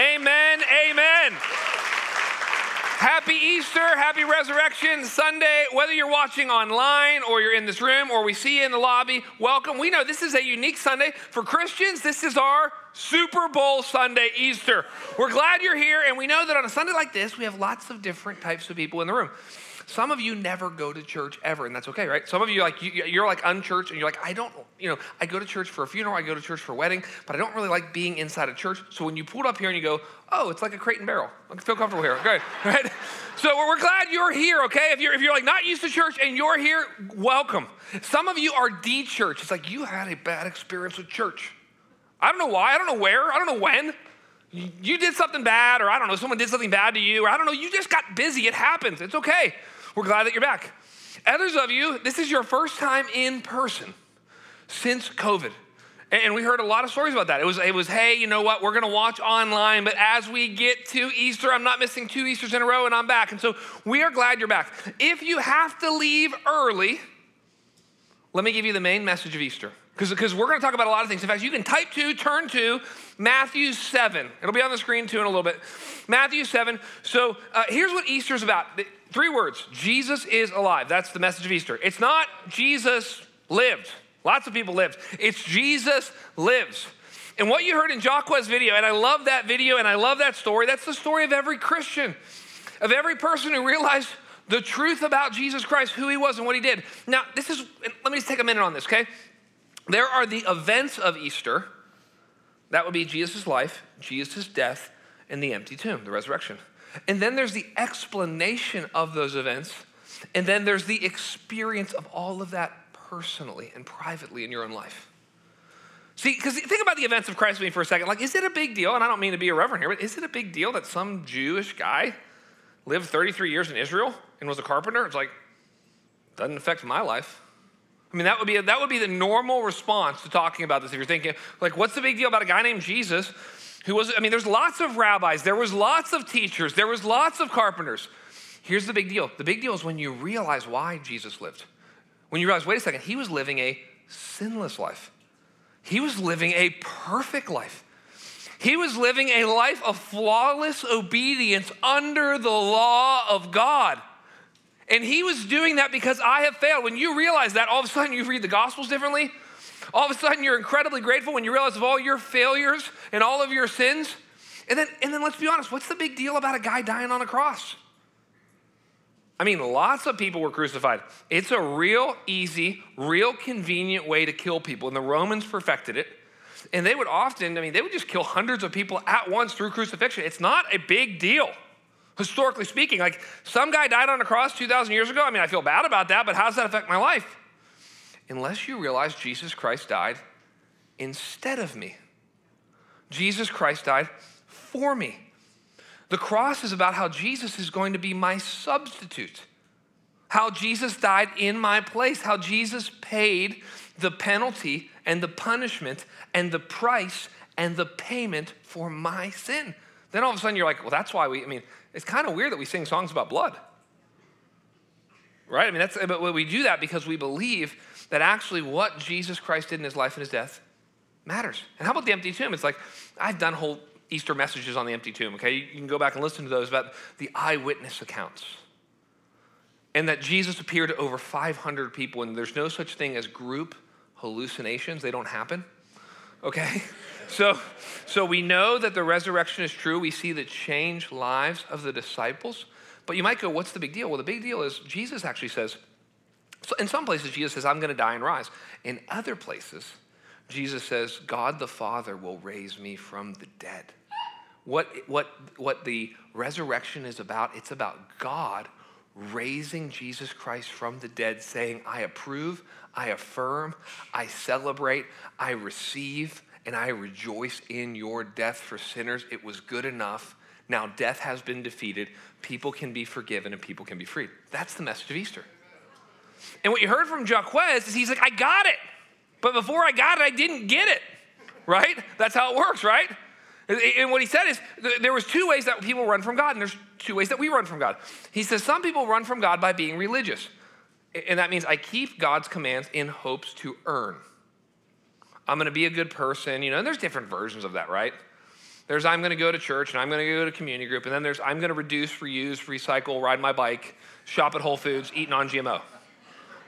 Amen. Amen. Happy Easter, happy Resurrection Sunday. Whether you're watching online or you're in this room or we see you in the lobby, welcome. We know this is a unique Sunday. For Christians, this is our Super Bowl Sunday, Easter. We're glad you're here, and we know that on a Sunday like this, we have lots of different types of people in the room. Some of you never go to church ever, and that's okay, right? Some of you like you, are like unchurched, and you're like, I don't, you know, I go to church for a funeral, I go to church for a wedding, but I don't really like being inside a church. So when you pulled up here and you go, oh, it's like a crate and barrel. I feel comfortable here, okay, right? So we're glad you're here, okay? If you're if you're like not used to church and you're here, welcome. Some of you are de-church. It's like you had a bad experience with church. I don't know why, I don't know where, I don't know when. You did something bad, or I don't know, someone did something bad to you, or I don't know, you just got busy. It happens. It's okay. We're glad that you're back. Others of you, this is your first time in person since COVID. And we heard a lot of stories about that. It was, it was hey, you know what? We're going to watch online, but as we get to Easter, I'm not missing two Easters in a row and I'm back. And so we are glad you're back. If you have to leave early, let me give you the main message of Easter. Because we're going to talk about a lot of things. In fact, you can type to, turn to Matthew 7. It'll be on the screen too in a little bit. Matthew 7. So uh, here's what Easter is about. Three words Jesus is alive. That's the message of Easter. It's not Jesus lived. Lots of people lived. It's Jesus lives. And what you heard in Jacque's video, and I love that video and I love that story, that's the story of every Christian, of every person who realized the truth about Jesus Christ, who he was and what he did. Now, this is, let me just take a minute on this, okay? There are the events of Easter. That would be Jesus' life, Jesus' death, and the empty tomb, the resurrection. And then there's the explanation of those events. And then there's the experience of all of that personally and privately in your own life. See, because think about the events of Christ with me for a second. Like, is it a big deal? And I don't mean to be irreverent here, but is it a big deal that some Jewish guy lived 33 years in Israel and was a carpenter? It's like, doesn't affect my life. I mean, that would be a, that would be the normal response to talking about this. If you're thinking, like, what's the big deal about a guy named Jesus who was, I mean, there's lots of rabbis, there was lots of teachers, there was lots of carpenters. Here's the big deal. The big deal is when you realize why Jesus lived. When you realize, wait a second, he was living a sinless life. He was living a perfect life. He was living a life of flawless obedience under the law of God. And he was doing that because I have failed. When you realize that, all of a sudden you read the Gospels differently. All of a sudden, you're incredibly grateful when you realize of all your failures and all of your sins. And then, and then let's be honest, what's the big deal about a guy dying on a cross? I mean, lots of people were crucified. It's a real easy, real convenient way to kill people, and the Romans perfected it. And they would often, I mean, they would just kill hundreds of people at once through crucifixion. It's not a big deal, historically speaking. Like, some guy died on a cross 2,000 years ago. I mean, I feel bad about that, but how does that affect my life? Unless you realize Jesus Christ died instead of me. Jesus Christ died for me. The cross is about how Jesus is going to be my substitute, how Jesus died in my place, how Jesus paid the penalty and the punishment and the price and the payment for my sin. Then all of a sudden you're like, well, that's why we, I mean, it's kind of weird that we sing songs about blood. Right? I mean, that's, but we do that because we believe that actually what Jesus Christ did in his life and his death matters. And how about the empty tomb? It's like, I've done whole Easter messages on the empty tomb, okay? You can go back and listen to those about the eyewitness accounts. And that Jesus appeared to over 500 people, and there's no such thing as group hallucinations, they don't happen, okay? So, so we know that the resurrection is true. We see the changed lives of the disciples. But you might go, what's the big deal? Well, the big deal is Jesus actually says, so in some places, Jesus says, I'm going to die and rise. In other places, Jesus says, God the Father will raise me from the dead. What, what, what the resurrection is about, it's about God raising Jesus Christ from the dead, saying, I approve, I affirm, I celebrate, I receive, and I rejoice in your death for sinners. It was good enough. Now death has been defeated. People can be forgiven and people can be freed. That's the message of Easter. And what you heard from Jaquez is he's like, I got it. But before I got it, I didn't get it. Right? That's how it works, right? And what he said is there was two ways that people run from God, and there's two ways that we run from God. He says some people run from God by being religious. And that means I keep God's commands in hopes to earn. I'm going to be a good person, you know, and there's different versions of that, right? There's I'm going to go to church and I'm going to go to a community group. And then there's I'm going to reduce, reuse, recycle, ride my bike, shop at Whole Foods, eat non GMO.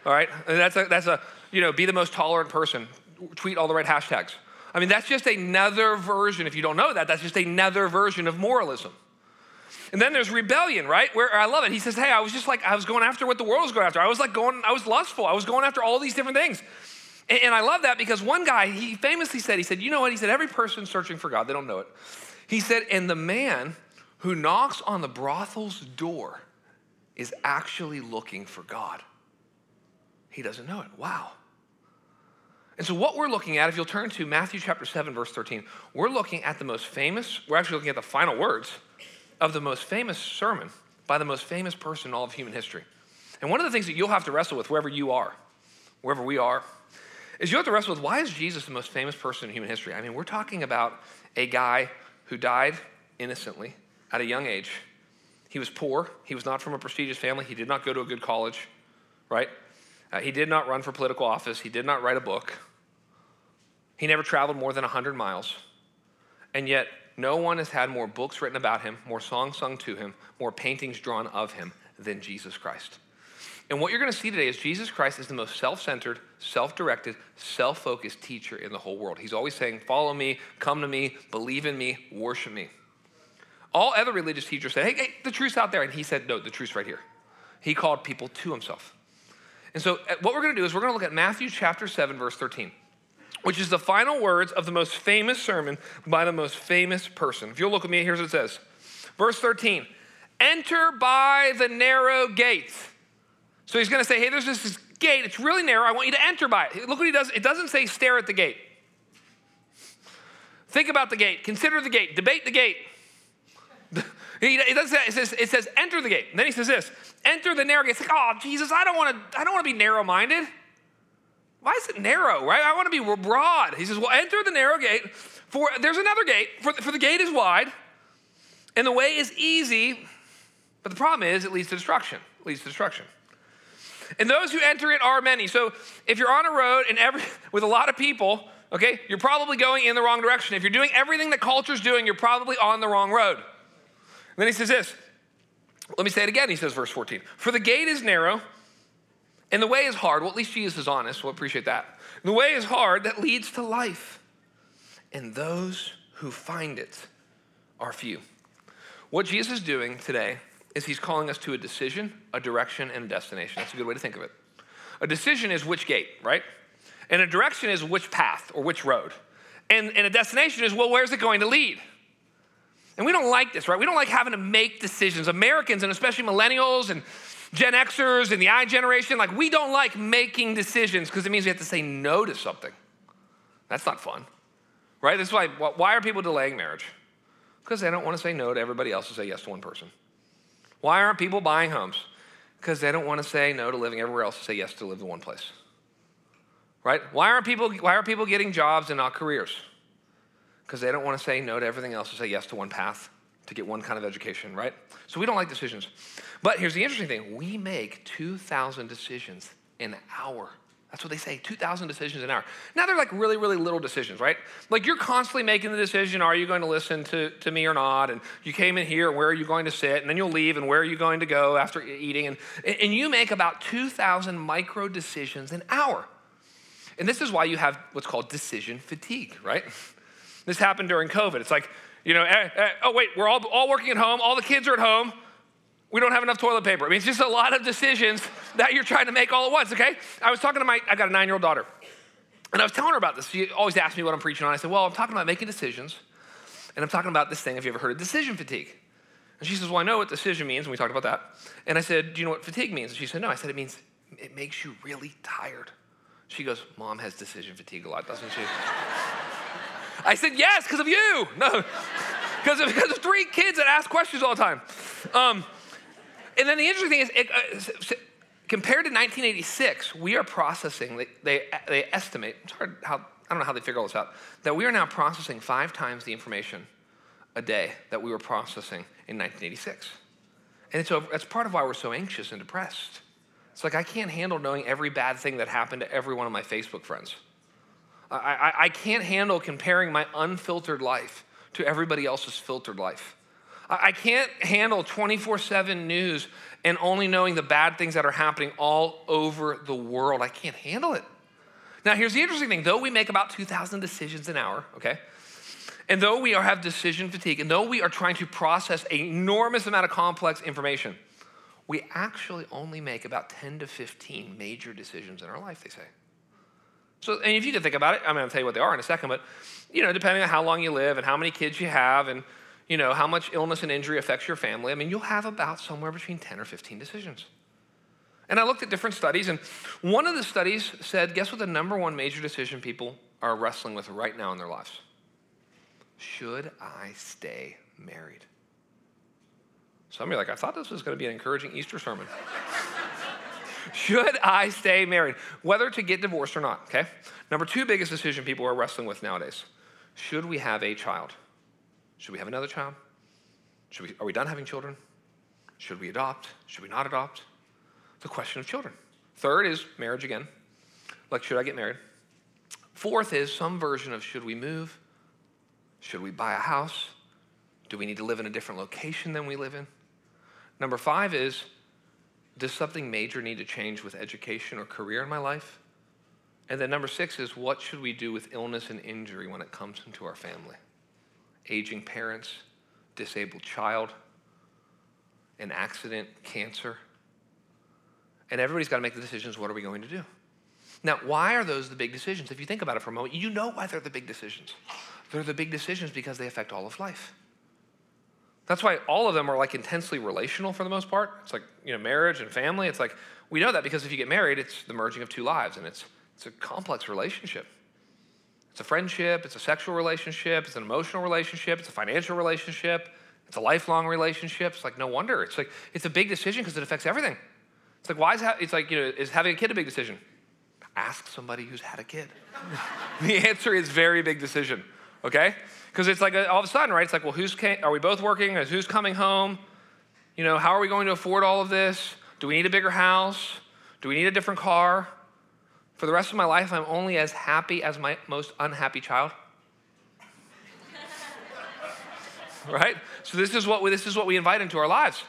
All right? And that's a, that's a, you know, be the most tolerant person, tweet all the right hashtags. I mean, that's just another version. If you don't know that, that's just another version of moralism. And then there's rebellion, right? Where I love it. He says, Hey, I was just like, I was going after what the world was going after. I was like going, I was lustful. I was going after all these different things. And, and I love that because one guy, he famously said, He said, You know what? He said, Every person searching for God, they don't know it. He said, And the man who knocks on the brothel's door is actually looking for God. He doesn't know it. Wow. And so, what we're looking at, if you'll turn to Matthew chapter 7, verse 13, we're looking at the most famous, we're actually looking at the final words of the most famous sermon by the most famous person in all of human history. And one of the things that you'll have to wrestle with wherever you are, wherever we are, is you have to wrestle with why is Jesus the most famous person in human history? I mean, we're talking about a guy who died innocently at a young age. He was poor. He was not from a prestigious family. He did not go to a good college, right? Uh, he did not run for political office. He did not write a book. He never traveled more than 100 miles. And yet, no one has had more books written about him, more songs sung to him, more paintings drawn of him than Jesus Christ. And what you're going to see today is Jesus Christ is the most self centered, self directed, self focused teacher in the whole world. He's always saying, Follow me, come to me, believe in me, worship me. All other religious teachers said, Hey, hey the truth's out there. And he said, No, the truth's right here. He called people to himself. And so, uh, what we're going to do is we're going to look at Matthew chapter 7, verse 13, which is the final words of the most famous sermon by the most famous person. If you'll look at me, here's what it says Verse 13 Enter by the narrow gate. So he's going to say, Hey, there's this gate. It's really narrow. I want you to enter by it. Look what he does. It doesn't say stare at the gate. Think about the gate. Consider the gate. Debate the gate. It, doesn't say, it, says, it says, enter the gate. And then he says this enter the narrow gate. It's like, oh, Jesus, I don't want to, I don't want to be narrow minded. Why is it narrow, right? I want to be broad. He says, well, enter the narrow gate. For there's another gate, for, for the gate is wide, and the way is easy, but the problem is it leads to destruction. It leads to destruction. And those who enter it are many. So if you're on a road and every with a lot of people, okay, you're probably going in the wrong direction. If you're doing everything that culture's doing, you're probably on the wrong road. Then he says this. Let me say it again. He says, verse 14 For the gate is narrow and the way is hard. Well, at least Jesus is honest. We'll appreciate that. The way is hard that leads to life. And those who find it are few. What Jesus is doing today is he's calling us to a decision, a direction, and a destination. That's a good way to think of it. A decision is which gate, right? And a direction is which path or which road. And, and a destination is, well, where's it going to lead? And we don't like this, right? We don't like having to make decisions. Americans, and especially millennials and Gen Xers and the I generation, like we don't like making decisions because it means we have to say no to something. That's not fun, right? That's why, why are people delaying marriage? Because they don't want to say no to everybody else and say yes to one person. Why aren't people buying homes? Because they don't want to say no to living everywhere else and say yes to live in one place. Right? Why aren't people, why are people getting jobs and not careers? Because they don't want to say no to everything else and say yes to one path to get one kind of education, right? So we don't like decisions. But here's the interesting thing we make 2,000 decisions an hour. That's what they say 2,000 decisions an hour. Now they're like really, really little decisions, right? Like you're constantly making the decision are you going to listen to, to me or not? And you came in here, where are you going to sit? And then you'll leave, and where are you going to go after eating? And, and you make about 2,000 micro decisions an hour. And this is why you have what's called decision fatigue, right? This happened during COVID. It's like, you know, eh, eh, oh, wait, we're all, all working at home, all the kids are at home. We don't have enough toilet paper. I mean, it's just a lot of decisions that you're trying to make all at once, okay? I was talking to my, I got a nine year old daughter, and I was telling her about this. She always asks me what I'm preaching on. I said, well, I'm talking about making decisions, and I'm talking about this thing. Have you ever heard of decision fatigue? And she says, well, I know what decision means, and we talked about that. And I said, do you know what fatigue means? And she said, no. I said, it means it makes you really tired. She goes, Mom has decision fatigue a lot, doesn't she? I said, yes, because of you. No, because of, of three kids that ask questions all the time. Um, and then the interesting thing is, it, uh, compared to 1986, we are processing, they, they, they estimate, it's hard how, I don't know how they figure all this out, that we are now processing five times the information a day that we were processing in 1986. And so that's part of why we're so anxious and depressed. It's like I can't handle knowing every bad thing that happened to every one of my Facebook friends. I, I, can't handle comparing my unfiltered life to everybody else's filtered life. I can't handle 24 7 news and only knowing the bad things that are happening all over the world. I can't handle it. Now, here's the interesting thing though we make about 2,000 decisions an hour, okay? And though we are, have decision fatigue, and though we are trying to process an enormous amount of complex information, we actually only make about 10 to 15 major decisions in our life, they say. So, and if you can think about it, I'm going to tell you what they are in a second, but, you know, depending on how long you live and how many kids you have and, you know, how much illness and injury affects your family, I mean, you'll have about somewhere between 10 or 15 decisions. And I looked at different studies, and one of the studies said, guess what the number one major decision people are wrestling with right now in their lives? Should I stay married? Some of you are like, I thought this was going to be an encouraging Easter sermon. Should I stay married? Whether to get divorced or not, okay? Number two biggest decision people are wrestling with nowadays. Should we have a child? Should we have another child? Should we, are we done having children? Should we adopt? Should we not adopt? The question of children. Third is marriage again. Like, should I get married? Fourth is some version of should we move? Should we buy a house? Do we need to live in a different location than we live in? Number five is does something major need to change with education or career in my life? And then number six is what should we do with illness and injury when it comes into our family? Aging parents, disabled child, an accident, cancer. And everybody's got to make the decisions what are we going to do? Now, why are those the big decisions? If you think about it for a moment, you know why they're the big decisions. They're the big decisions because they affect all of life. That's why all of them are like intensely relational for the most part. It's like, you know, marriage and family. It's like, we know that because if you get married, it's the merging of two lives and it's, it's a complex relationship. It's a friendship, it's a sexual relationship, it's an emotional relationship, it's a financial relationship, it's a lifelong relationship. It's like, no wonder. It's like, it's a big decision because it affects everything. It's like, why is ha- it's like, you know, is having a kid a big decision? Ask somebody who's had a kid. the answer is very big decision, okay? Because it's like all of a sudden, right? It's like, well, who's are we both working? Who's coming home? You know, how are we going to afford all of this? Do we need a bigger house? Do we need a different car? For the rest of my life, I'm only as happy as my most unhappy child. right? So this is what we, this is what we invite into our lives.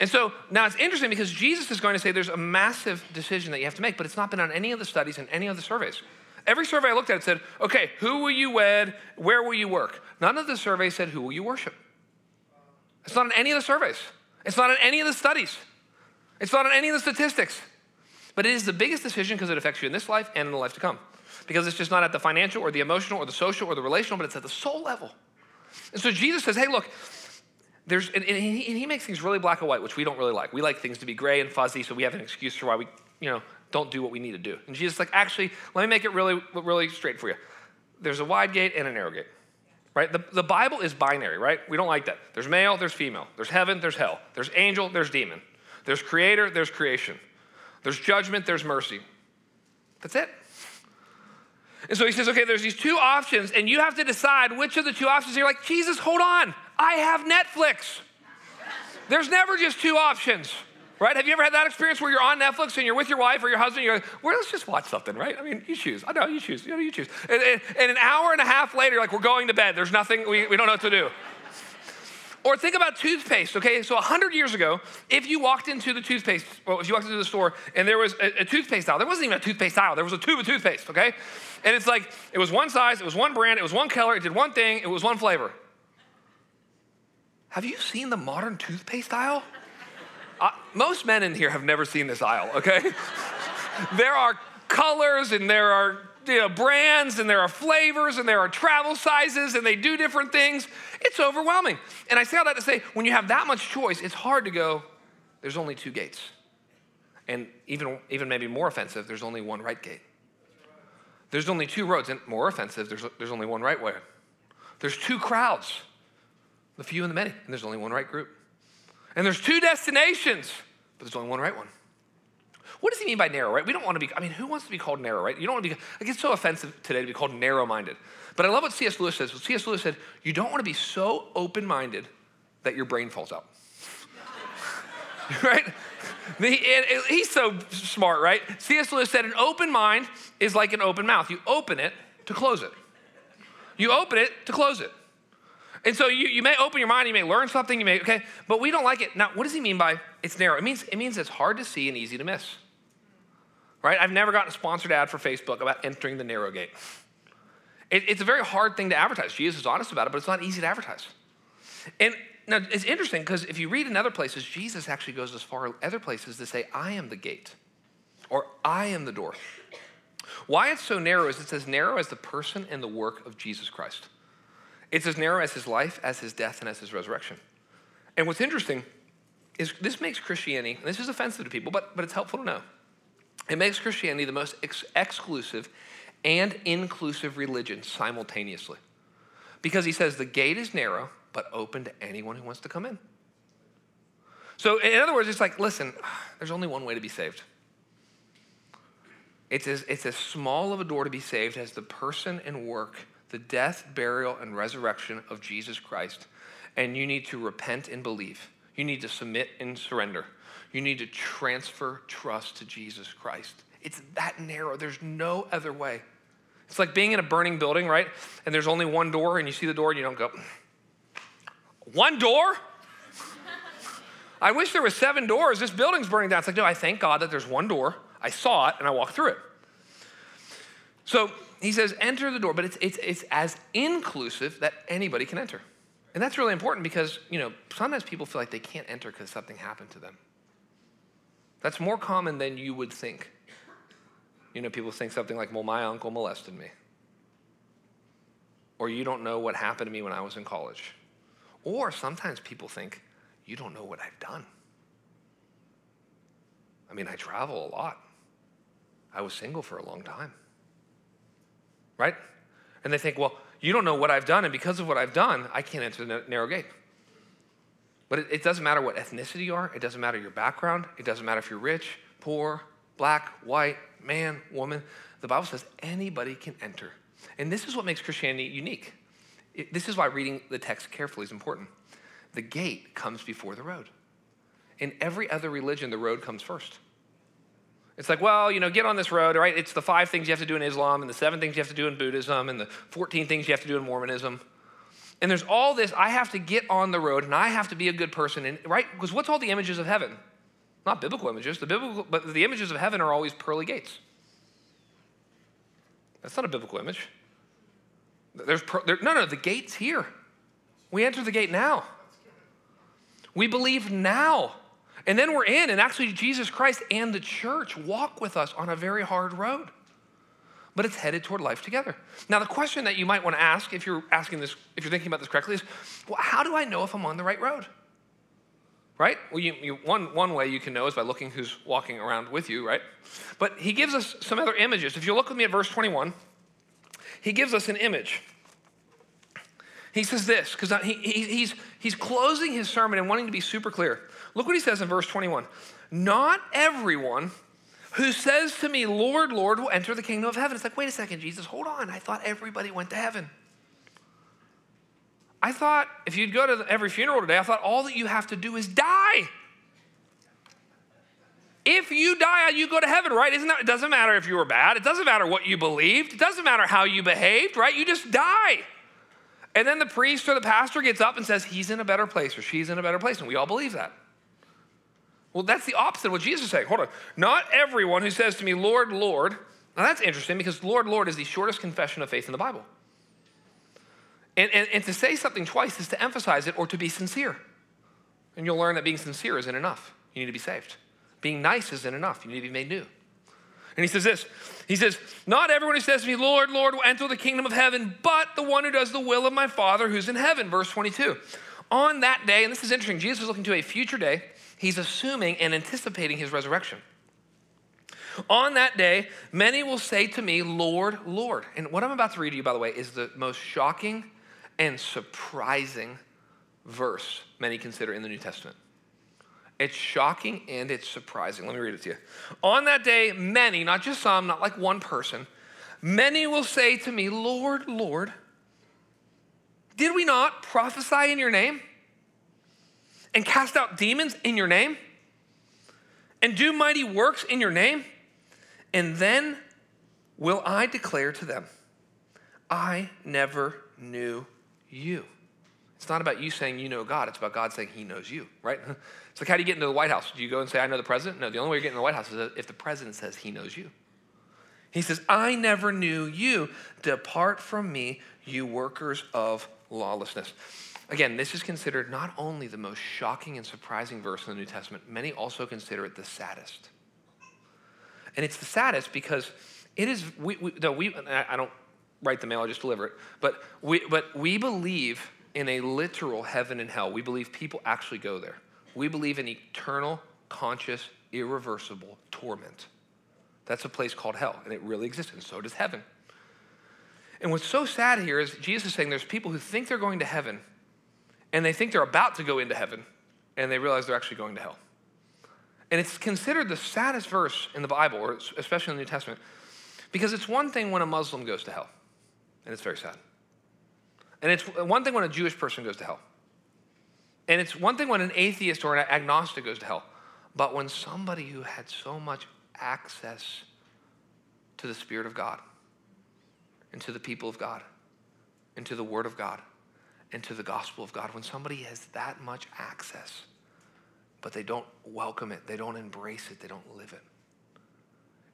And so now it's interesting because Jesus is going to say there's a massive decision that you have to make, but it's not been on any of the studies and any of the surveys. Every survey I looked at said, okay, who will you wed? Where will you work? None of the surveys said, who will you worship? It's not in any of the surveys. It's not in any of the studies. It's not in any of the statistics. But it is the biggest decision because it affects you in this life and in the life to come. Because it's just not at the financial or the emotional or the social or the relational, but it's at the soul level. And so Jesus says, hey, look, there's, and, he, and he makes things really black and white, which we don't really like. We like things to be gray and fuzzy, so we have an excuse for why we, you know, don't do what we need to do. And Jesus like, actually, let me make it really, really straight for you. There's a wide gate and a narrow gate, right? The, the Bible is binary, right? We don't like that. There's male, there's female. There's heaven, there's hell. There's angel, there's demon. There's creator, there's creation. There's judgment, there's mercy. That's it. And so he says, okay, there's these two options, and you have to decide which of the two options. You're like, Jesus, hold on. I have Netflix. There's never just two options. Right? Have you ever had that experience where you're on Netflix and you're with your wife or your husband? You're like, well, let's just watch something, right? I mean, you choose. I know, you choose. You know, you choose. And, and, and an hour and a half later, like, we're going to bed. There's nothing, we, we don't know what to do. Or think about toothpaste, okay? So 100 years ago, if you walked into the toothpaste, well, if you walked into the store and there was a, a, toothpaste aisle, there wasn't even a toothpaste aisle, there was a tube of toothpaste, okay? And it's like, it was one size, it was one brand, it was one color, it did one thing, it was one flavor. Have you seen the modern toothpaste aisle? Uh, most men in here have never seen this aisle, okay? there are colors and there are you know, brands and there are flavors and there are travel sizes and they do different things. It's overwhelming. And I say all that to say, when you have that much choice, it's hard to go, there's only two gates. And even, even maybe more offensive, there's only one right gate. There's only two roads, and more offensive, there's, there's only one right way. There's two crowds, the few and the many, and there's only one right group. And there's two destinations, but there's only one right one. What does he mean by narrow, right? We don't want to be, I mean, who wants to be called narrow, right? You don't want to be, like, it's so offensive today to be called narrow minded. But I love what C.S. Lewis says. C.S. Lewis said, you don't want to be so open minded that your brain falls out. right? he's so smart, right? C.S. Lewis said, an open mind is like an open mouth. You open it to close it. You open it to close it. And so you, you may open your mind, you may learn something, you may, okay, but we don't like it. Now, what does he mean by it's narrow? It means, it means it's hard to see and easy to miss. Right? I've never gotten a sponsored ad for Facebook about entering the narrow gate. It, it's a very hard thing to advertise. Jesus is honest about it, but it's not easy to advertise. And now it's interesting because if you read in other places, Jesus actually goes as far other places to say, I am the gate, or I am the door. Why it's so narrow is it's as narrow as the person and the work of Jesus Christ. It's as narrow as his life, as his death, and as his resurrection. And what's interesting is this makes Christianity, and this is offensive to people, but, but it's helpful to know. It makes Christianity the most ex- exclusive and inclusive religion simultaneously. Because he says the gate is narrow, but open to anyone who wants to come in. So, in other words, it's like, listen, there's only one way to be saved. It's as, it's as small of a door to be saved as the person and work, the death, burial, and resurrection of Jesus Christ. And you need to repent and believe. You need to submit and surrender. You need to transfer trust to Jesus Christ. It's that narrow. There's no other way. It's like being in a burning building, right? And there's only one door, and you see the door, and you don't go, one door? I wish there was seven doors. This building's burning down. It's like, no, I thank God that there's one door. I saw it and I walked through it. So he says, enter the door, but it's, it's, it's as inclusive that anybody can enter. And that's really important because, you know, sometimes people feel like they can't enter because something happened to them. That's more common than you would think. You know, people think something like, well, my uncle molested me. Or you don't know what happened to me when I was in college. Or sometimes people think, you don't know what I've done. I mean, I travel a lot. I was single for a long time. Right? And they think, well, you don't know what I've done, and because of what I've done, I can't enter the narrow gate. But it, it, doesn't matter what ethnicity you are, it doesn't matter your background, it doesn't matter if you're rich, poor, black, white, man, woman. The Bible says anybody can enter. And this is what makes Christianity unique. It, this is why reading the text carefully is important. The gate comes before the road. In every other religion, the road comes first. It's like, well, you know, get on this road, right? It's the five things you have to do in Islam, and the seven things you have to do in Buddhism, and the 14 things you have to do in Mormonism. And there's all this, I have to get on the road, and I have to be a good person, and, right? Because what's all the images of heaven? Not biblical images, the biblical, but the images of heaven are always pearly gates. That's not a biblical image. There's per, there, no, no, the gate's here. We enter the gate now. We believe now. And then we're in, and actually, Jesus Christ and the church walk with us on a very hard road. But it's headed toward life together. Now, the question that you might want to ask, if you're asking this, if you're thinking about this correctly, is well, how do I know if I'm on the right road? Right? Well, you, you, one, one way you can know is by looking who's walking around with you, right? But he gives us some other images. If you look with me at verse 21, he gives us an image. He says this, because he, he, he's, he's closing his sermon and wanting to be super clear. Look what he says in verse 21 Not everyone who says to me, Lord, Lord, will enter the kingdom of heaven. It's like, wait a second, Jesus, hold on. I thought everybody went to heaven. I thought if you'd go to every funeral today, I thought all that you have to do is die. If you die, you go to heaven, right? Isn't that, it doesn't matter if you were bad. It doesn't matter what you believed. It doesn't matter how you behaved, right? You just die. And then the priest or the pastor gets up and says, he's in a better place or she's in a better place. And we all believe that. Well, that's the opposite of what Jesus is saying. Hold on. Not everyone who says to me, Lord, Lord. Now that's interesting because Lord, Lord is the shortest confession of faith in the Bible. And, and, and to say something twice is to emphasize it or to be sincere. And you'll learn that being sincere isn't enough. You need to be saved. Being nice isn't enough. You need to be made new. And he says this He says, Not everyone who says to me, Lord, Lord, will enter the kingdom of heaven, but the one who does the will of my Father who's in heaven. Verse 22. On that day, and this is interesting, Jesus is looking to a future day, he's assuming and anticipating his resurrection. On that day, many will say to me, Lord, Lord. And what I'm about to read to you, by the way, is the most shocking and surprising verse many consider in the New Testament. It's shocking and it's surprising. Let me read it to you. On that day, many, not just some, not like one person, many will say to me, Lord, Lord, did we not prophesy in your name and cast out demons in your name and do mighty works in your name? And then will I declare to them, I never knew you. It's not about you saying you know God, it's about God saying he knows you, right? It's like, how do you get into the White House? Do you go and say, I know the president? No, the only way you get into the White House is if the president says he knows you. He says, I never knew you. Depart from me, you workers of lawlessness. Again, this is considered not only the most shocking and surprising verse in the New Testament, many also consider it the saddest. And it's the saddest because it is, we, we, we I don't write the mail, I just deliver it, but we, but we believe in a literal heaven and hell. We believe people actually go there. We believe in eternal, conscious, irreversible torment. That's a place called hell, and it really exists, and so does heaven. And what's so sad here is Jesus is saying there's people who think they're going to heaven, and they think they're about to go into heaven, and they realize they're actually going to hell. And it's considered the saddest verse in the Bible, or especially in the New Testament, because it's one thing when a Muslim goes to hell, and it's very sad. And it's one thing when a Jewish person goes to hell. And it's one thing when an atheist or an agnostic goes to hell. But when somebody who had so much access to the Spirit of God, and to the people of God, and to the Word of God, and to the gospel of God, when somebody has that much access, but they don't welcome it, they don't embrace it, they don't live it.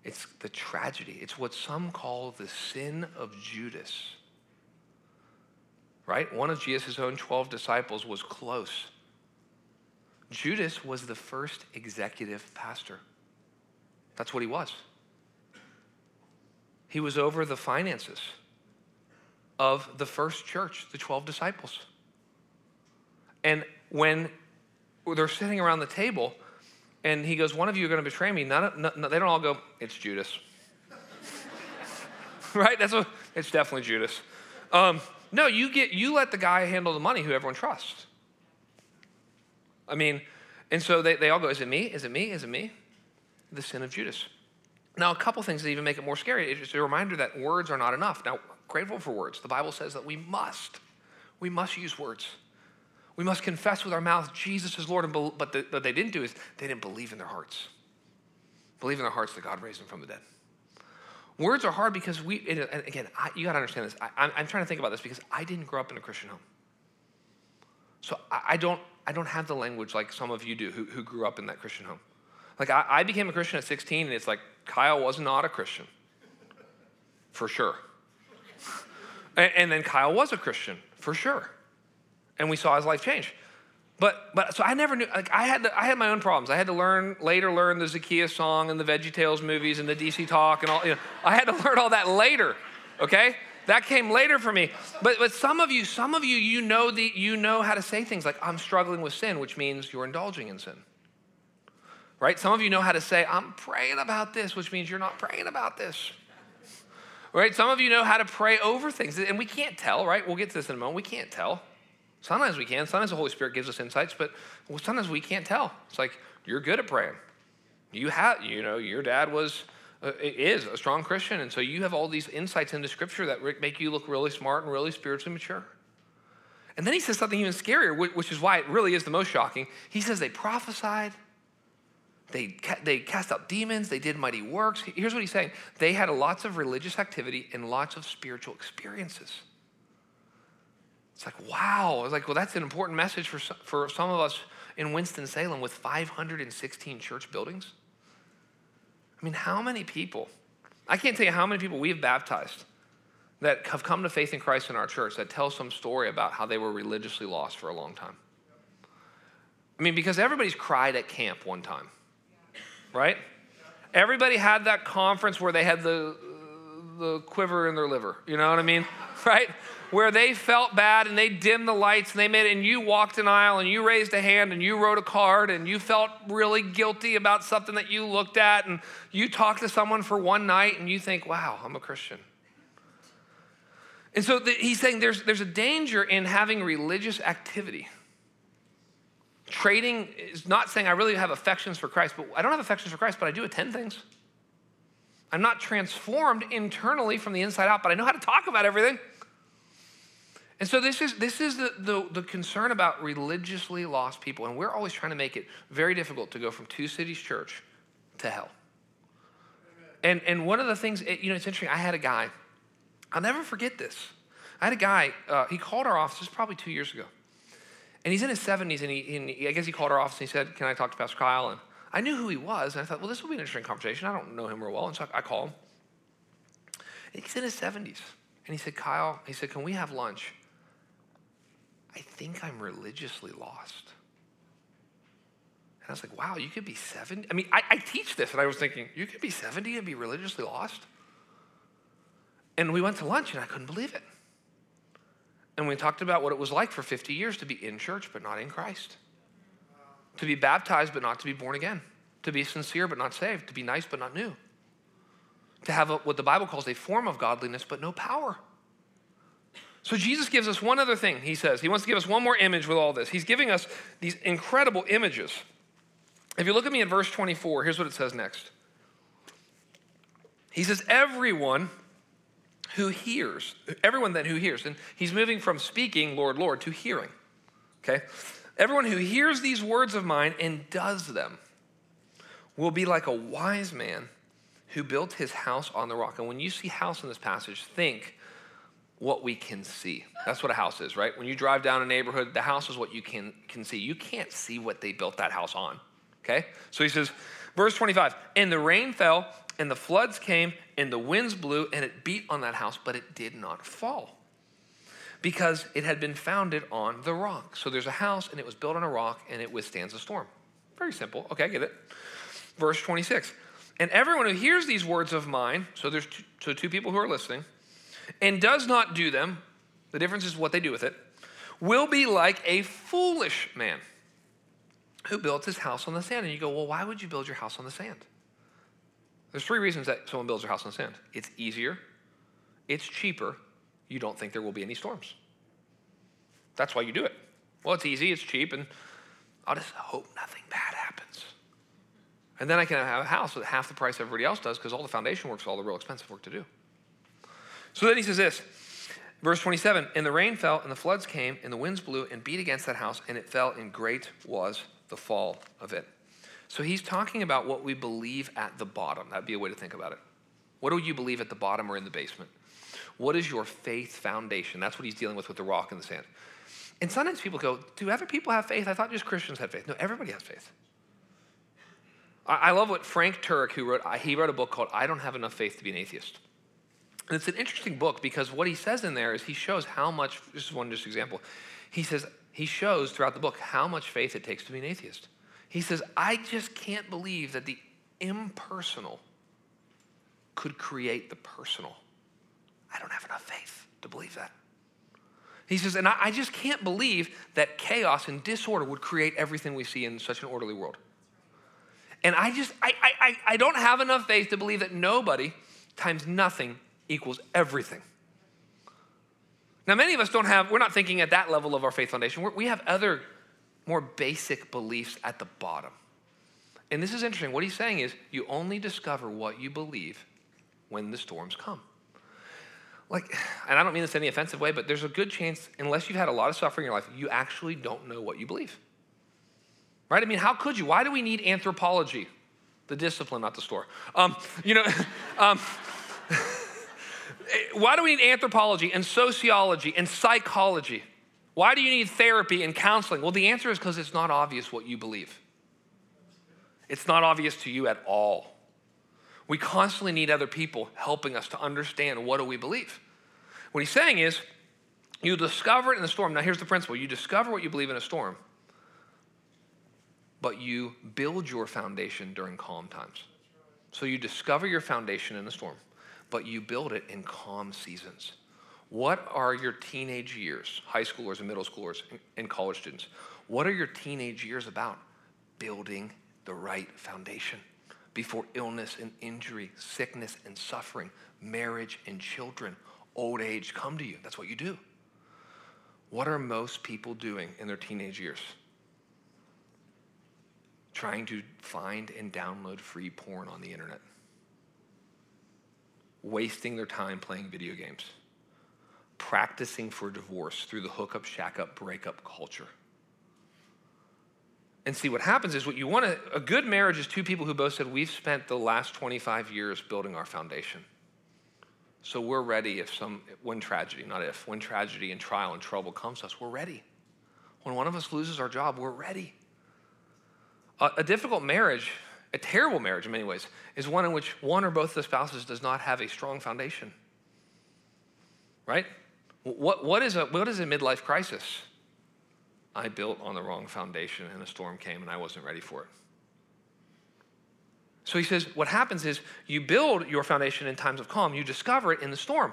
It's the tragedy. It's what some call the sin of Judas. Right? One of Jesus' own 12 disciples was close. Judas was the first executive pastor. That's what he was. He was over the finances of the first church, the 12 disciples. And when they're sitting around the table, and he goes, One of you are going to betray me. None, none, they don't all go, It's Judas. right? That's what, it's definitely Judas. Um, no, you get you let the guy handle the money who everyone trusts. I mean, and so they, they all go, Is it me? Is it me? Is it me? The sin of Judas. Now, a couple things that even make it more scary. It's a reminder that words are not enough. Now, grateful for words. The Bible says that we must, we must use words. We must confess with our mouth Jesus is Lord. But the, what they didn't do is they didn't believe in their hearts. Believe in their hearts that God raised him from the dead. Words are hard because we, and again, I, you got to understand this. I, am trying to think about this because I didn't grow up in a Christian home. So I, I, don't, I don't have the language like some of you do who, who grew up in that Christian home. Like I, I became a Christian at 16, and it's like Kyle was not a Christian, for sure. and, and then Kyle was a Christian, for sure. And we saw his life change. But but so I never knew. Like I had to, I had my own problems. I had to learn later learn the Zacchaeus song and the Veggie Tales movies and the DC Talk and all. You know, I had to learn all that later. Okay, that came later for me. But but some of you, some of you, you know the you know how to say things like I'm struggling with sin, which means you're indulging in sin. Right? Some of you know how to say I'm praying about this, which means you're not praying about this. Right? Some of you know how to pray over things, and we can't tell. Right? We'll get to this in a moment. We can't tell. Sometimes we can. Sometimes the Holy Spirit gives us insights, but sometimes we can't tell. It's like you're good at praying. You have, you know, your dad was, uh, is a strong Christian, and so you have all these insights into Scripture that make you look really smart and really spiritually mature. And then he says something even scarier, which is why it really is the most shocking. He says they prophesied, they, they cast out demons, they did mighty works. Here's what he's saying they had lots of religious activity and lots of spiritual experiences. It's like, wow. I was like, well, that's an important message for, for some of us in Winston-Salem with 516 church buildings. I mean, how many people, I can't tell you how many people we've baptized that have come to faith in Christ in our church that tell some story about how they were religiously lost for a long time. I mean, because everybody's cried at camp one time, right? Everybody had that conference where they had the, the quiver in their liver, you know what I mean? Right? where they felt bad and they dimmed the lights and they made it, and you walked an aisle and you raised a hand and you wrote a card and you felt really guilty about something that you looked at and you talked to someone for one night and you think, wow, I'm a Christian. And so the, he's saying there's, there's a danger in having religious activity. Trading is not saying I really have affections for Christ, but I don't have affections for Christ, but I do attend things. I'm not transformed internally from the inside out, but I know how to talk about everything. And so this is this is the, the, the, concern about religiously lost people, and we're always trying to make it very difficult to go from two cities church to hell. And and one of the things, you know, it's interesting. I had a guy, I'll never forget this. I had a guy. Uh, he called our office. This probably two years ago, And he's in his 70s, and, he, and he, I guess he called our office and he said, Can I talk to Pastor Kyle? And I knew who he was, and I thought, Well, this will be an interesting conversation. I don't know him real well. And so I, I call him. And he's in his 70s. And he said, Kyle, he said, Can we have lunch? I think I'm religiously lost. And I was like, wow, you could be 70. I mean, I, I, teach this, and I was thinking, you could be 70 and be religiously lost? And we went to lunch, and I couldn't believe it. And we talked about what it was like for 50 years to be in church, but not in Christ. To be baptized, but not to be born again. To be sincere, but not saved. To be nice, but not new. To have a, what the Bible calls a form of godliness, but no power. So Jesus gives us one other thing, he says. He wants to give us one more image with all this. He's giving us these incredible images. If you look at me in verse 24, here's what it says next. He says, Everyone who hears, everyone then who hears, and he's moving from speaking, Lord, Lord, to hearing. Okay? Everyone who hears these words of mine and does them will be like a wise man who built his house on the rock. And when you see house in this passage, think what we can see. That's what a house is, right? When you drive down a neighborhood, the house is what you can, can see. You can't see what they built that house on. Okay? So he says, verse 25, and the rain fell, and the floods came, and the winds blew, and it beat on that house, but it did not fall because it had been founded on the rock. So there's a house, and it was built on a rock, and it withstands a storm. Very simple. Okay, I get it. Verse 26. And everyone who hears these words of mine, so there's two, so two people who are listening, and does not do them, the difference is what they do with it, will be like a foolish man who built his house on the sand. And you go, well, why would you build your house on the sand? There's three reasons that someone builds their house on sand it's easier, it's cheaper, you don't think there will be any storms. That's why you do it. Well, it's easy, it's cheap, and I'll just hope nothing bad happens. And then I can have a house at half the price everybody else does because all the foundation work's all the real expensive work to do. So then he says this, verse 27 And the rain fell, and the floods came, and the winds blew and beat against that house, and it fell, and great was the fall of it. So he's talking about what we believe at the bottom. That'd be a way to think about it. What do you believe at the bottom or in the basement? What is your faith foundation? That's what he's dealing with with the rock and the sand. And sometimes people go, Do other people have faith? I thought just Christians had faith. No, everybody has faith. I love what Frank Turek, who wrote, he wrote a book called I Don't Have Enough Faith to Be an Atheist. And it's an interesting book because what he says in there is he shows how much, this is one just example. He says, he shows throughout the book how much faith it takes to be an atheist. He says, I just can't believe that the impersonal could create the personal. I don't have enough faith to believe that. He says, and I, just can't believe that chaos and disorder would create everything we see in such an orderly world. And I just, I, I, I don't have enough faith to believe that nobody times nothing equals everything. Now, many of us don't have, we're not thinking at that level of our faith foundation. We're, we have other more basic beliefs at the bottom. And this is interesting. What he's saying is you only discover what you believe when the storms come. Like, and I don't mean this in any offensive way, but there's a good chance, unless you've had a lot of suffering in your life, you actually don't know what you believe. Right? I mean, how could you? Why do we need anthropology? The discipline, not the store. Um, you know, um, why do we need anthropology and sociology and psychology? Why do you need therapy and counseling? Well, the answer is because it's not obvious what you believe. It's not obvious to you at all. We constantly need other people helping us to understand what do we believe. What he's saying is, you discover it in the storm. Now, here's the principle you discover what you believe in a storm, but you build your foundation during calm times. So you discover your foundation in the storm but you build it in calm seasons. What are your teenage years, high schoolers and middle schoolers and college students? What are your teenage years about? Building the right foundation before illness and injury, sickness and suffering, marriage and children, old age come to you. That's what you do. What are most people doing in their teenage years? Trying to find and download free porn on the internet wasting their time playing video games, practicing for divorce through the hookup, shack up, breakup culture. And see, what happens is what you want to, a good marriage is two people who both said, We've spent the last 25 years building our foundation. So we're ready if some, when tragedy, not if, when tragedy and trial and trouble comes to us, we're ready. When one of us loses our job, we're ready. A, a difficult marriage, a terrible marriage in many ways, is one in which one or both of the spouses does not have a strong foundation. Right? What, what, is, a, what is a midlife crisis? I built on the wrong foundation and a storm came and I wasn't ready for it. So he says, what happens is you build your foundation in times of calm, you discover it in the storm.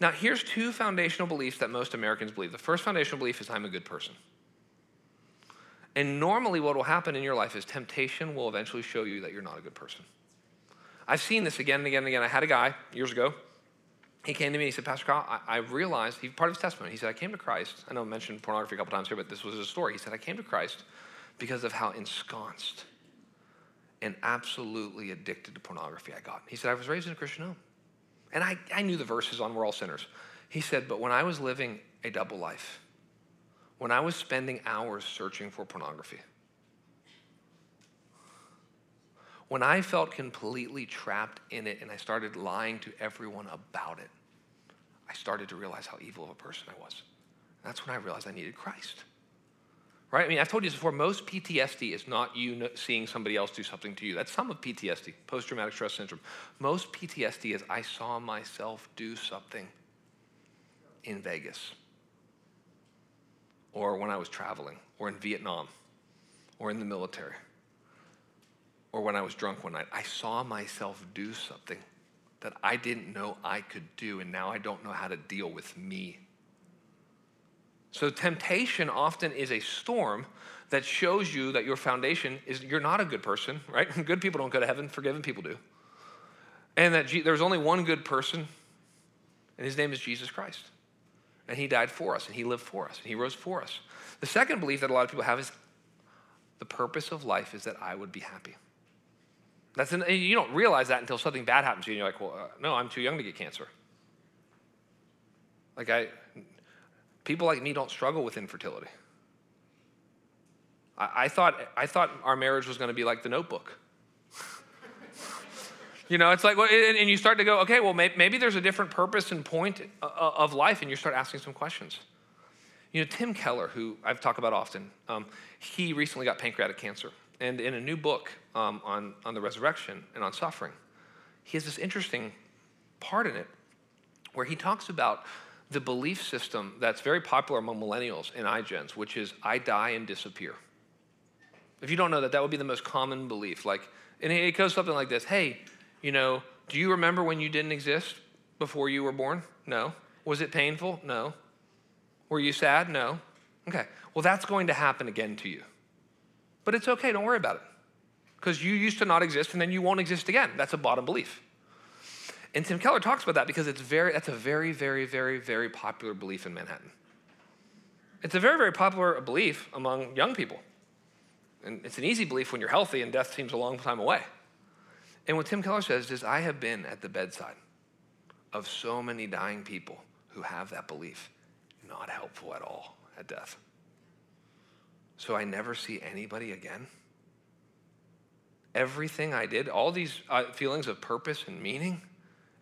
Now, here's two foundational beliefs that most Americans believe. The first foundational belief is I'm a good person. And normally, what will happen in your life is temptation will eventually show you that you're not a good person. I've seen this again and again and again. I had a guy years ago. He came to me and he said, Pastor Kyle, I, I realized, he, part of his testimony, he said, I came to Christ. I know I mentioned pornography a couple times here, but this was his story. He said, I came to Christ because of how ensconced and absolutely addicted to pornography I got. He said, I was raised in a Christian home. And I, I knew the verses on We're All Sinners. He said, But when I was living a double life, when I was spending hours searching for pornography, when I felt completely trapped in it and I started lying to everyone about it, I started to realize how evil of a person I was. That's when I realized I needed Christ. Right? I mean, I've told you this before. Most PTSD is not you seeing somebody else do something to you. That's some of PTSD, post traumatic stress syndrome. Most PTSD is I saw myself do something in Vegas, or when I was traveling, or in Vietnam, or in the military, or when I was drunk one night. I saw myself do something that I didn't know I could do, and now I don't know how to deal with me. So, temptation often is a storm that shows you that your foundation is you're not a good person, right? Good people don't go to heaven, forgiven people do. And that there's only one good person, and his name is Jesus Christ. And he died for us, and he lived for us, and he rose for us. The second belief that a lot of people have is the purpose of life is that I would be happy. That's an, you don't realize that until something bad happens to you, and you're like, well, uh, no, I'm too young to get cancer. Like, I, People like me don't struggle with infertility. I, I thought, I thought our marriage was going to be like the notebook. you know, it's like, and you start to go, okay, well, maybe there's a different purpose and point uh, uh, of life, and you start asking some questions. You know, Tim Keller, who I've talked about often, um, he recently got pancreatic cancer. And in a new book um, on, on the resurrection and on suffering, he has this interesting part in it where he talks about the belief system that's very popular among millennials and iGens, which is I die and disappear. If you don't know that, that would be the most common belief. Like, and it goes something like this Hey, you know, do you remember when you didn't exist before you were born? No. Was it painful? No. Were you sad? No. Okay. Well, that's going to happen again to you. But it's okay, don't worry about it. Because you used to not exist and then you won't exist again. That's a bottom belief. And Tim Keller talks about that because it's very, that's a very, very, very, very popular belief in Manhattan. It's a very, very popular belief among young people. And it's an easy belief when you're healthy and death seems a long time away. And what Tim Keller says is, I have been at the bedside of so many dying people who have that belief. Not helpful at all at death. So I never see anybody again. Everything I did, all these uh, feelings of purpose and meaning,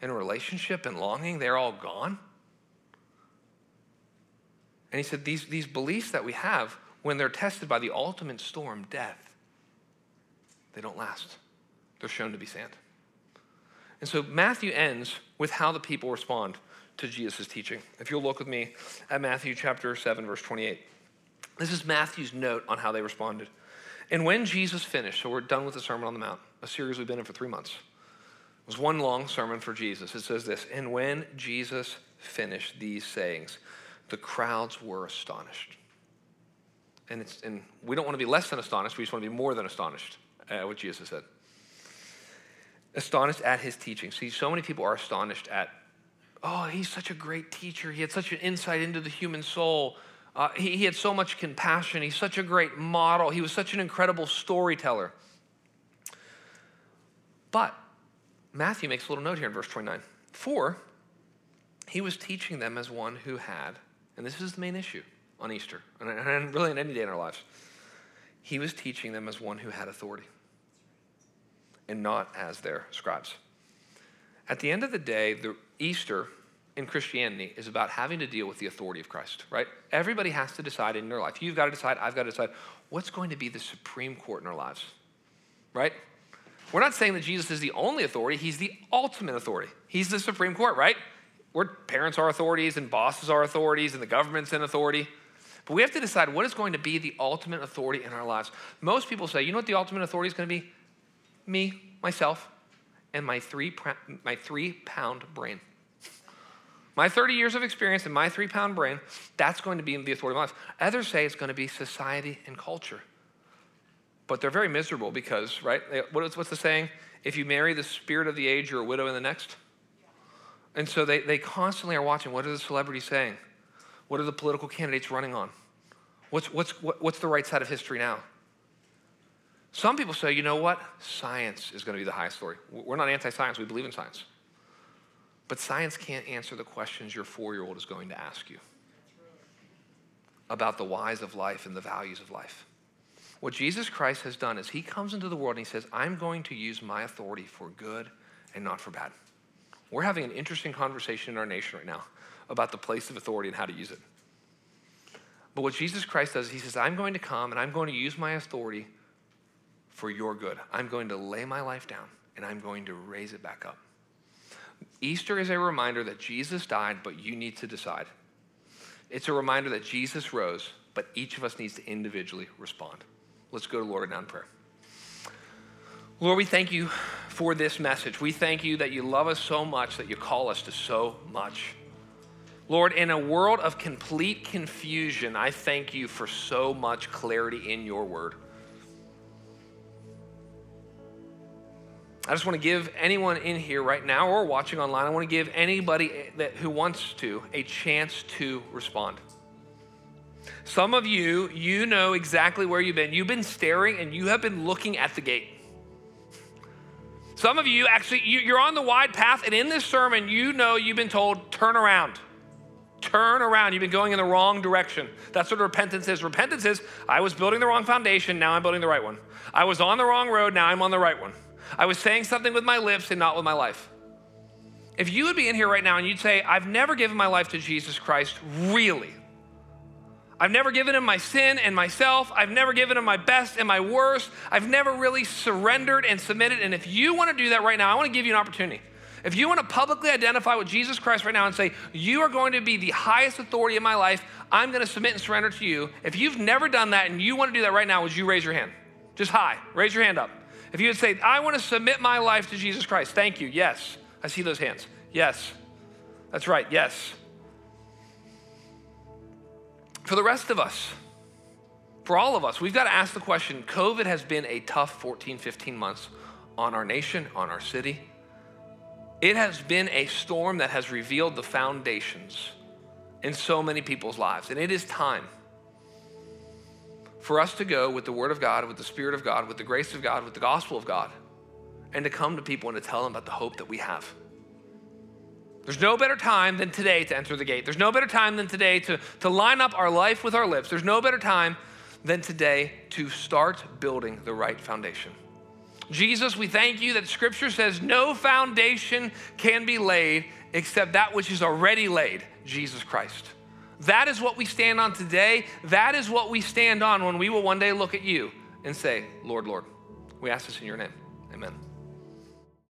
and relationship and longing, they're all gone. And he said, these, these beliefs that we have, when they're tested by the ultimate storm, death, they don't last. They're shown to be sand. And so Matthew ends with how the people respond to Jesus' teaching. If you'll look with me at Matthew chapter 7, verse 28. This is Matthew's note on how they responded. And when Jesus finished, so we're done with the Sermon on the Mount, a series we've been in for three months. It was one long sermon for Jesus. It says this And when Jesus finished these sayings, the crowds were astonished. And, it's, and we don't want to be less than astonished, we just want to be more than astonished at what Jesus said. Astonished at his teaching. See, so many people are astonished at, oh, he's such a great teacher. He had such an insight into the human soul. Uh, he, he had so much compassion. He's such a great model. He was such an incredible storyteller. But Matthew makes a little note here in verse 29. For he was teaching them as one who had, and this is the main issue on Easter, and really on any day in our lives, he was teaching them as one who had authority and not as their scribes. At the end of the day, the Easter in Christianity is about having to deal with the authority of Christ, right? Everybody has to decide in their life. You've got to decide, I've got to decide what's going to be the supreme court in our lives, right? We're not saying that Jesus is the only authority, he's the ultimate authority. He's the supreme court, right? Where parents are authorities and bosses are authorities and the government's an authority. But we have to decide what is going to be the ultimate authority in our lives. Most people say, you know what the ultimate authority is going to be? Me, myself, and my three, my three pound brain. My 30 years of experience and my three pound brain, that's going to be the authority of my life. Others say it's going to be society and culture. But they're very miserable because, right? What's the saying? If you marry the spirit of the age, you're a widow in the next. And so they, they constantly are watching what are the celebrities saying? What are the political candidates running on? What's, what's, what, what's the right side of history now? Some people say, you know what? Science is going to be the highest story. We're not anti science, we believe in science. But science can't answer the questions your four year old is going to ask you about the whys of life and the values of life. What Jesus Christ has done is he comes into the world and he says, I'm going to use my authority for good and not for bad. We're having an interesting conversation in our nation right now about the place of authority and how to use it. But what Jesus Christ does, is he says, I'm going to come and I'm going to use my authority for your good. I'm going to lay my life down and I'm going to raise it back up. Easter is a reminder that Jesus died, but you need to decide. It's a reminder that Jesus rose, but each of us needs to individually respond. Let's go to Lord now in prayer. Lord, we thank you for this message. We thank you that you love us so much that you call us to so much. Lord, in a world of complete confusion, I thank you for so much clarity in your word. I just want to give anyone in here right now or watching online, I want to give anybody that, who wants to a chance to respond. Some of you, you know exactly where you've been. You've been staring and you have been looking at the gate. Some of you actually, you're on the wide path, and in this sermon, you know you've been told, turn around. Turn around. You've been going in the wrong direction. That's what repentance is. Repentance is, I was building the wrong foundation, now I'm building the right one. I was on the wrong road, now I'm on the right one. I was saying something with my lips and not with my life. If you would be in here right now and you'd say, I've never given my life to Jesus Christ, really, I've never given him my sin and myself. I've never given him my best and my worst. I've never really surrendered and submitted. And if you want to do that right now, I want to give you an opportunity. If you want to publicly identify with Jesus Christ right now and say, You are going to be the highest authority in my life, I'm going to submit and surrender to you. If you've never done that and you want to do that right now, would you raise your hand? Just high. Raise your hand up. If you would say, I want to submit my life to Jesus Christ, thank you. Yes. I see those hands. Yes. That's right. Yes. For the rest of us, for all of us, we've got to ask the question COVID has been a tough 14, 15 months on our nation, on our city. It has been a storm that has revealed the foundations in so many people's lives. And it is time for us to go with the Word of God, with the Spirit of God, with the grace of God, with the gospel of God, and to come to people and to tell them about the hope that we have. There's no better time than today to enter the gate. There's no better time than today to, to line up our life with our lips. There's no better time than today to start building the right foundation. Jesus, we thank you that scripture says no foundation can be laid except that which is already laid, Jesus Christ. That is what we stand on today. That is what we stand on when we will one day look at you and say, Lord, Lord. We ask this in your name. Amen.